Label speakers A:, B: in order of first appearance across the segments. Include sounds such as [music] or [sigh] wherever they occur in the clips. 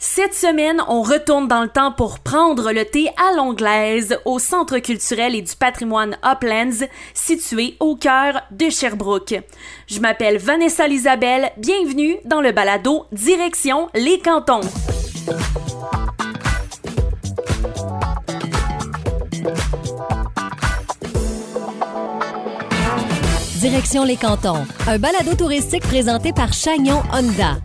A: Cette semaine, on retourne dans le temps pour prendre le thé à l'anglaise au Centre culturel et du patrimoine Uplands, situé au cœur de Sherbrooke. Je m'appelle Vanessa Lisabelle, bienvenue dans le balado Direction les cantons.
B: Direction les cantons, un balado touristique présenté par Chagnon Honda.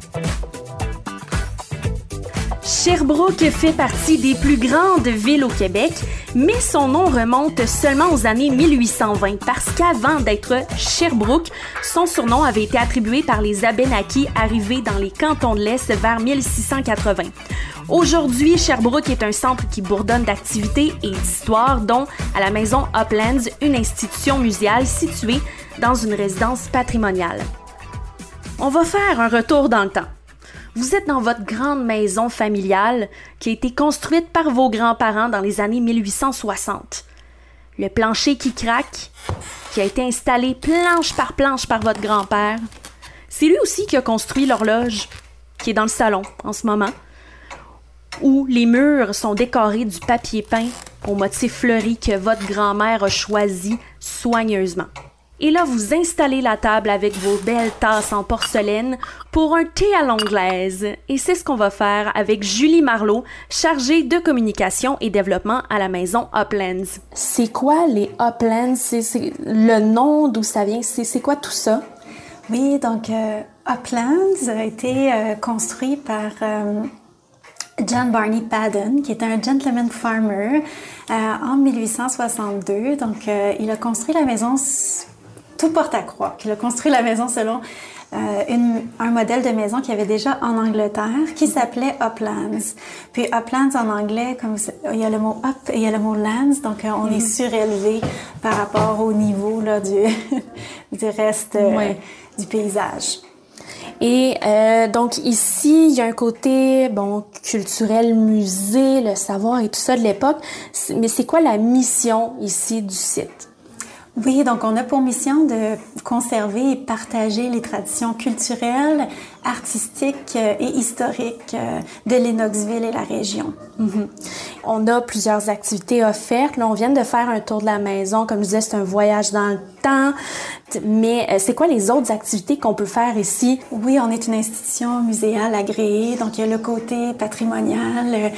A: Sherbrooke fait partie des plus grandes villes au Québec, mais son nom remonte seulement aux années 1820 parce qu'avant d'être Sherbrooke, son surnom avait été attribué par les Abénakis arrivés dans les cantons de l'Est vers 1680. Aujourd'hui, Sherbrooke est un centre qui bourdonne d'activités et d'histoires, dont à la maison Uplands, une institution muséale située dans une résidence patrimoniale. On va faire un retour dans le temps. Vous êtes dans votre grande maison familiale qui a été construite par vos grands-parents dans les années 1860. Le plancher qui craque, qui a été installé planche par planche par votre grand-père. C'est lui aussi qui a construit l'horloge, qui est dans le salon en ce moment, où les murs sont décorés du papier peint au motif fleuri que votre grand-mère a choisi soigneusement. Et là, vous installez la table avec vos belles tasses en porcelaine pour un thé à l'anglaise. Et c'est ce qu'on va faire avec Julie Marlot, chargée de communication et développement à la maison Uplands. C'est quoi les Uplands? C'est le nom, d'où ça vient? C'est quoi tout ça?
C: Oui, donc euh, Uplands a été euh, construit par euh, John Barney Padden, qui est un gentleman farmer en 1862. Donc, il a construit la maison tout porte à croire qu'il a construit la maison selon euh, un modèle de maison qu'il y avait déjà en Angleterre qui s'appelait Uplands. Puis Uplands en anglais, comme il y a le mot up et il y a le mot lands, donc euh, on est mm. surélevé par rapport au niveau là, du, [laughs] du reste euh, du paysage.
A: Et donc ici, il y a un côté bon culturel, musée, le savoir et tout ça de l'époque. Mais c'est quoi la mission ici du site?
C: Oui, donc on a pour mission de conserver et partager les traditions culturelles, artistiques et historiques euh, de Lennoxville et la région.
A: Mhm. On a plusieurs activités offertes. Là, on vient de faire un tour de la maison. Comme je disais, c'est un voyage dans le temps. Mais euh, c'est quoi les autres activités qu'on peut faire ici?
C: Oui, on est une institution muséale agréée. Donc, il y a le côté patrimonial. Euh,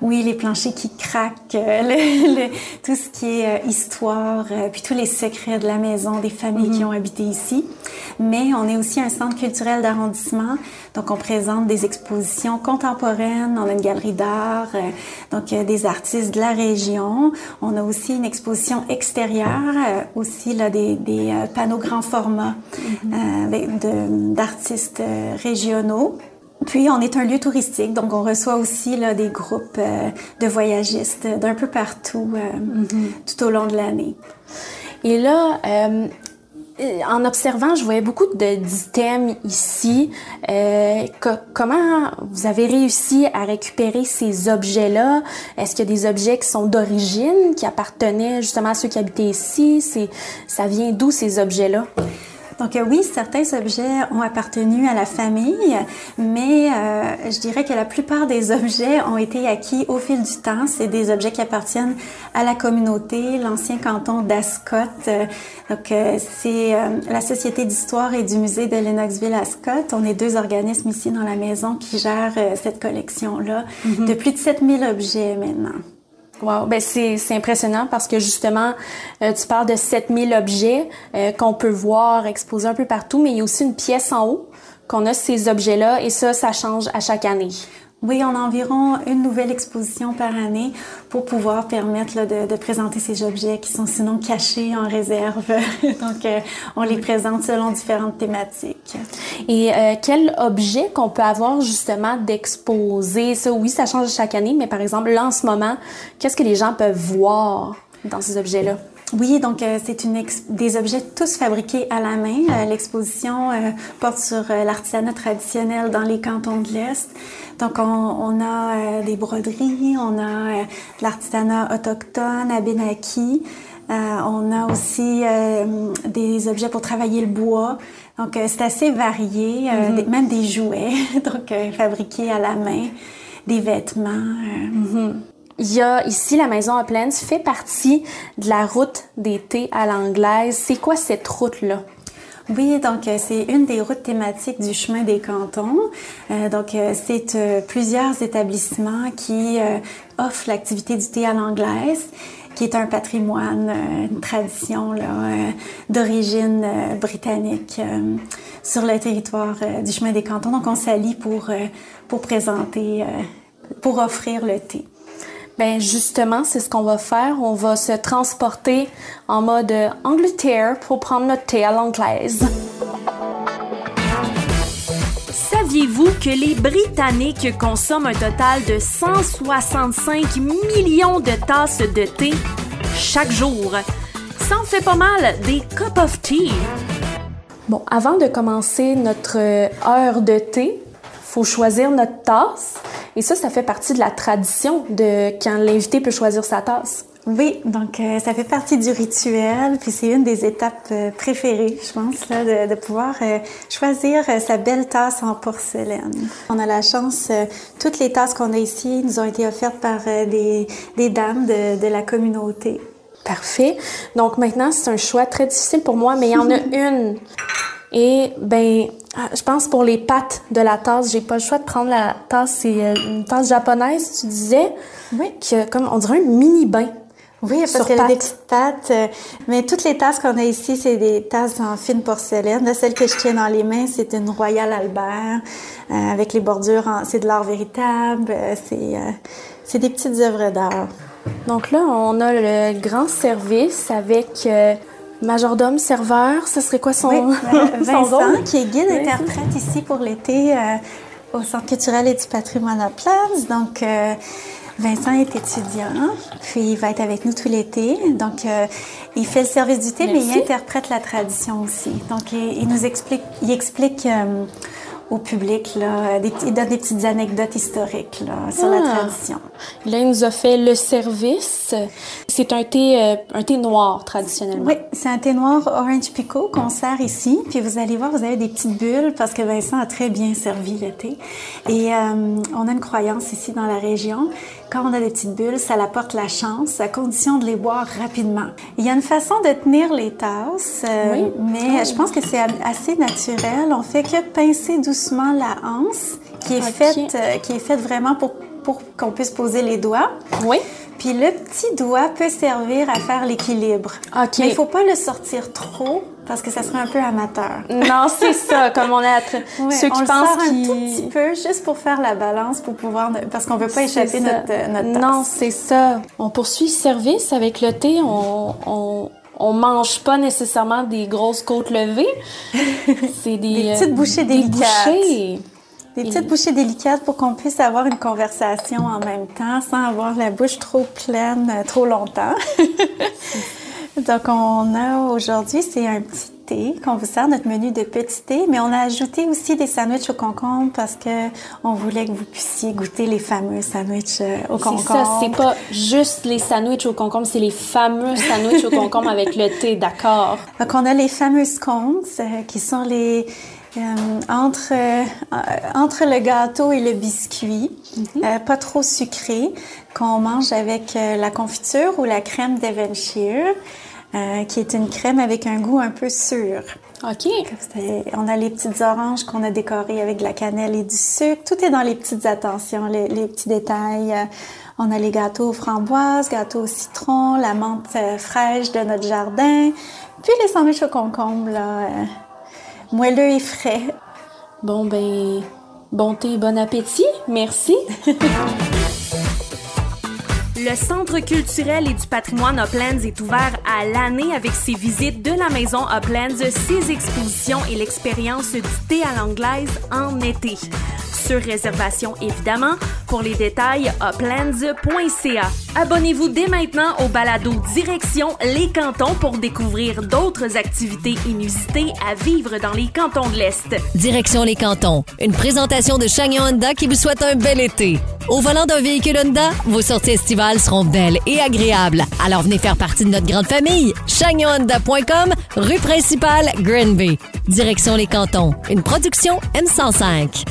C: oui, les planchers qui craquent, [laughs] le, tout ce qui est histoire, puis tous les secrets de la maison, des familles qui mhm. ont habité ici. Mais on est aussi un centre culturel d'arrondissement. Donc, on présente des expositions contemporaines. On a une galerie d'art. donc, des artistes de la région. On a aussi une exposition extérieure, euh, aussi là, des, des euh, panneaux grand format mm-hmm. d'artistes régionaux. Puis, on est un lieu touristique, donc on reçoit aussi là, des groupes de voyagistes d'un peu partout mm-hmm. tout au long de l'année.
A: Et là, euh, en observant, je voyais beaucoup d'items ici. Euh, comment vous avez réussi à récupérer ces objets-là? Est-ce qu'il y a des objets qui sont d'origine, qui appartenaient justement à ceux qui habitaient ici? Ça vient d'où ces objets-là?
C: Donc euh, oui, certains objets ont appartenu à la famille, mais euh, je dirais que la plupart des objets ont été acquis au fil du temps. C'est des objets qui appartiennent à la communauté, l'ancien canton d'Ascot. Euh, donc c'est la Société d'histoire et du musée de Lennoxville-Ascot. On est deux organismes ici dans la maison qui gèrent cette collection-là mm-hmm. de plus de 7000 objets maintenant.
A: Wow, ben c'est, c'est impressionnant parce que justement, euh, tu parles de 7000 objets euh, qu'on peut voir exposés un peu partout, mais il y a aussi une pièce en haut qu'on a ces objets-là et ça, ça change à chaque année.
C: Oui, on a environ une nouvelle exposition par année pour pouvoir permettre là, de, de, présenter ces objets qui sont sinon cachés en réserve. [laughs] Donc, euh, on les présente selon différentes thématiques.
A: Et euh, quel objet qu'on peut avoir justement d'exposer? Ça, oui, ça change chaque année, mais par exemple, là, en ce moment, qu'est-ce que les gens peuvent voir dans ces objets-là?
C: Oui, donc euh, c'est des objets tous fabriqués à la main. Euh, l'exposition euh, porte sur l'artisanat traditionnel dans les cantons de l'Est. Donc on, on a des broderies, on a de l'artisanat autochtone, abénaki. on a aussi des objets pour travailler le bois. Donc c'est assez varié, mm-hmm. même des jouets, [laughs] donc fabriqués à la main. des vêtements.
A: Mm-hmm. Il y a ici la maison Uplands fait partie de la route d'été à l'anglaise. C'est quoi cette route-là?
C: Oui, donc euh, c'est une des routes thématiques du chemin des cantons. Euh, donc euh, c'est plusieurs établissements qui offrent l'activité du thé à l'anglaise qui est un patrimoine, une tradition d'origine britannique sur le territoire du chemin des cantons. Donc on s'allie pour, pour présenter, pour offrir le thé.
A: Ben justement, c'est ce qu'on va faire. On va se transporter en mode Angleterre pour prendre notre thé à l'anglaise. Saviez-vous que les Britanniques consomment un total de 165 millions de tasses de thé chaque jour? Ça en fait pas mal des cup of tea. Bon, avant de commencer notre heure de thé, faut choisir notre tasse. Et ça, ça fait partie de la tradition de quand l'invité peut choisir sa tasse.
C: Oui, donc euh, ça fait partie du rituel, puis c'est une des étapes euh, préférées, je pense, là, de, pouvoir euh, choisir sa belle tasse en porcelaine. On a la chance, toutes les tasses qu'on a ici nous ont été offertes par des, des dames de, de la communauté.
A: Parfait. Donc maintenant, c'est un choix très difficile pour moi, mais il y en a [laughs] une. Et ben, ah, je pense pour les pattes de la tasse, j'ai pas le choix de prendre la tasse. C'est euh, une tasse japonaise, tu disais.
C: Oui.
A: Qui comme, on dirait un mini bain.
C: Oui, parce qu'elle a des petites pattes. Euh, mais toutes les tasses qu'on a ici, c'est des tasses en fine porcelaine. Là, celle que je tiens dans les mains, c'est une Royal Albert euh, avec les bordures. C'est de l'art véritable. c'est c'est des petites œuvres d'art.
A: Donc là, on a le grand service avec Majordome, serveur, ce serait quoi son, oui, [laughs]
C: Vincent, qui est guide interprète ici pour l'été euh, au Centre culturel et du patrimoine à Place. Donc, euh, Vincent est étudiant, puis il va être avec nous tout l'été. Donc, euh, il fait le service du thé, mais il interprète la tradition aussi. Donc, il, il nous explique, il explique au public, là, des, il donne des petites anecdotes historiques là, sur la ah. tradition.
A: Là, il nous a fait le service. C'est un thé, euh, un thé noir traditionnellement.
C: Oui, c'est un thé noir orange pico qu'on sert ici. Puis vous allez voir, vous avez des petites bulles parce que Vincent a très bien servi le thé. Et euh, on a une croyance ici dans la région quand on a des petites bulles, ça apporte la chance à condition de les boire rapidement. Il y a une façon de tenir les tasses, euh, mais oh. je pense que c'est assez naturel. On fait que pincer doucement la anse qui est faite euh, qui est faite vraiment pour pour qu'on puisse poser les doigts.
A: Oui.
C: Puis le petit doigt peut servir à faire l'équilibre.
A: OK.
C: Mais il faut pas le sortir trop parce que ça serait un peu amateur.
A: Non, c'est ça, comme on est à [laughs]
C: ouais, ceux qui on pensent le un tout petit peu juste pour faire la balance pour pouvoir parce qu'on veut pas échapper notre, notre tasse.
A: Non, c'est ça. On poursuit le service avec le thé, on, on on mange pas nécessairement des grosses côtes levées. [laughs]
C: C'est des, des petites bouchées délicates. Des bouchées. Des petites bouchées délicates pour qu'on puisse avoir une conversation en même temps sans avoir la bouche trop pleine euh, trop longtemps. [laughs] Donc, on a aujourd'hui, c'est un petit thé qu'on vous sert, notre menu de petit thé, mais on a ajouté aussi des sandwichs au concombre parce que on voulait que vous puissiez goûter les fameux sandwichs euh, au concombre. C'est ça,
A: c'est pas juste les sandwichs au concombre, c'est les fameux sandwichs au concombre avec le thé, d'accord? [laughs]
C: Donc, on a les fameux scones euh, qui sont les entre, euh, entre le gâteau et le biscuit, euh, pas trop sucré, qu'on mange avec la confiture ou la crème Devonshire, qui est une crème avec un goût un peu sûr.
A: OK.
C: On a les petites oranges qu'on a décorées avec de la cannelle et du sucre. Tout est dans les petites attentions, les, les petits détails. On a les gâteaux aux framboises, gâteaux au citron, la menthe fraîche de notre jardin, puis les sandwichs au concombre, là moelleux et frais.
A: Bon, ben, bon thé, bon appétit. Merci. [laughs] Le Centre culturel et du patrimoine Uplands est ouvert à l'année avec ses visites de la maison Uplands, ses expositions et l'expérience du thé à l'anglaise en été sur réservation évidemment. Pour les détails, uplands.ca. Abonnez-vous dès maintenant au balado Direction les cantons pour découvrir d'autres activités inusitées à vivre dans les cantons de l'Est.
B: Direction les cantons, une présentation de Chagnon Honda qui vous souhaite un bel été. Au volant d'un véhicule Honda, vos sorties estivales seront belles et agréables. Alors venez faire partie de notre grande famille. ChagnonHonda.com, rue principale, Granby. Direction les cantons, une production M105.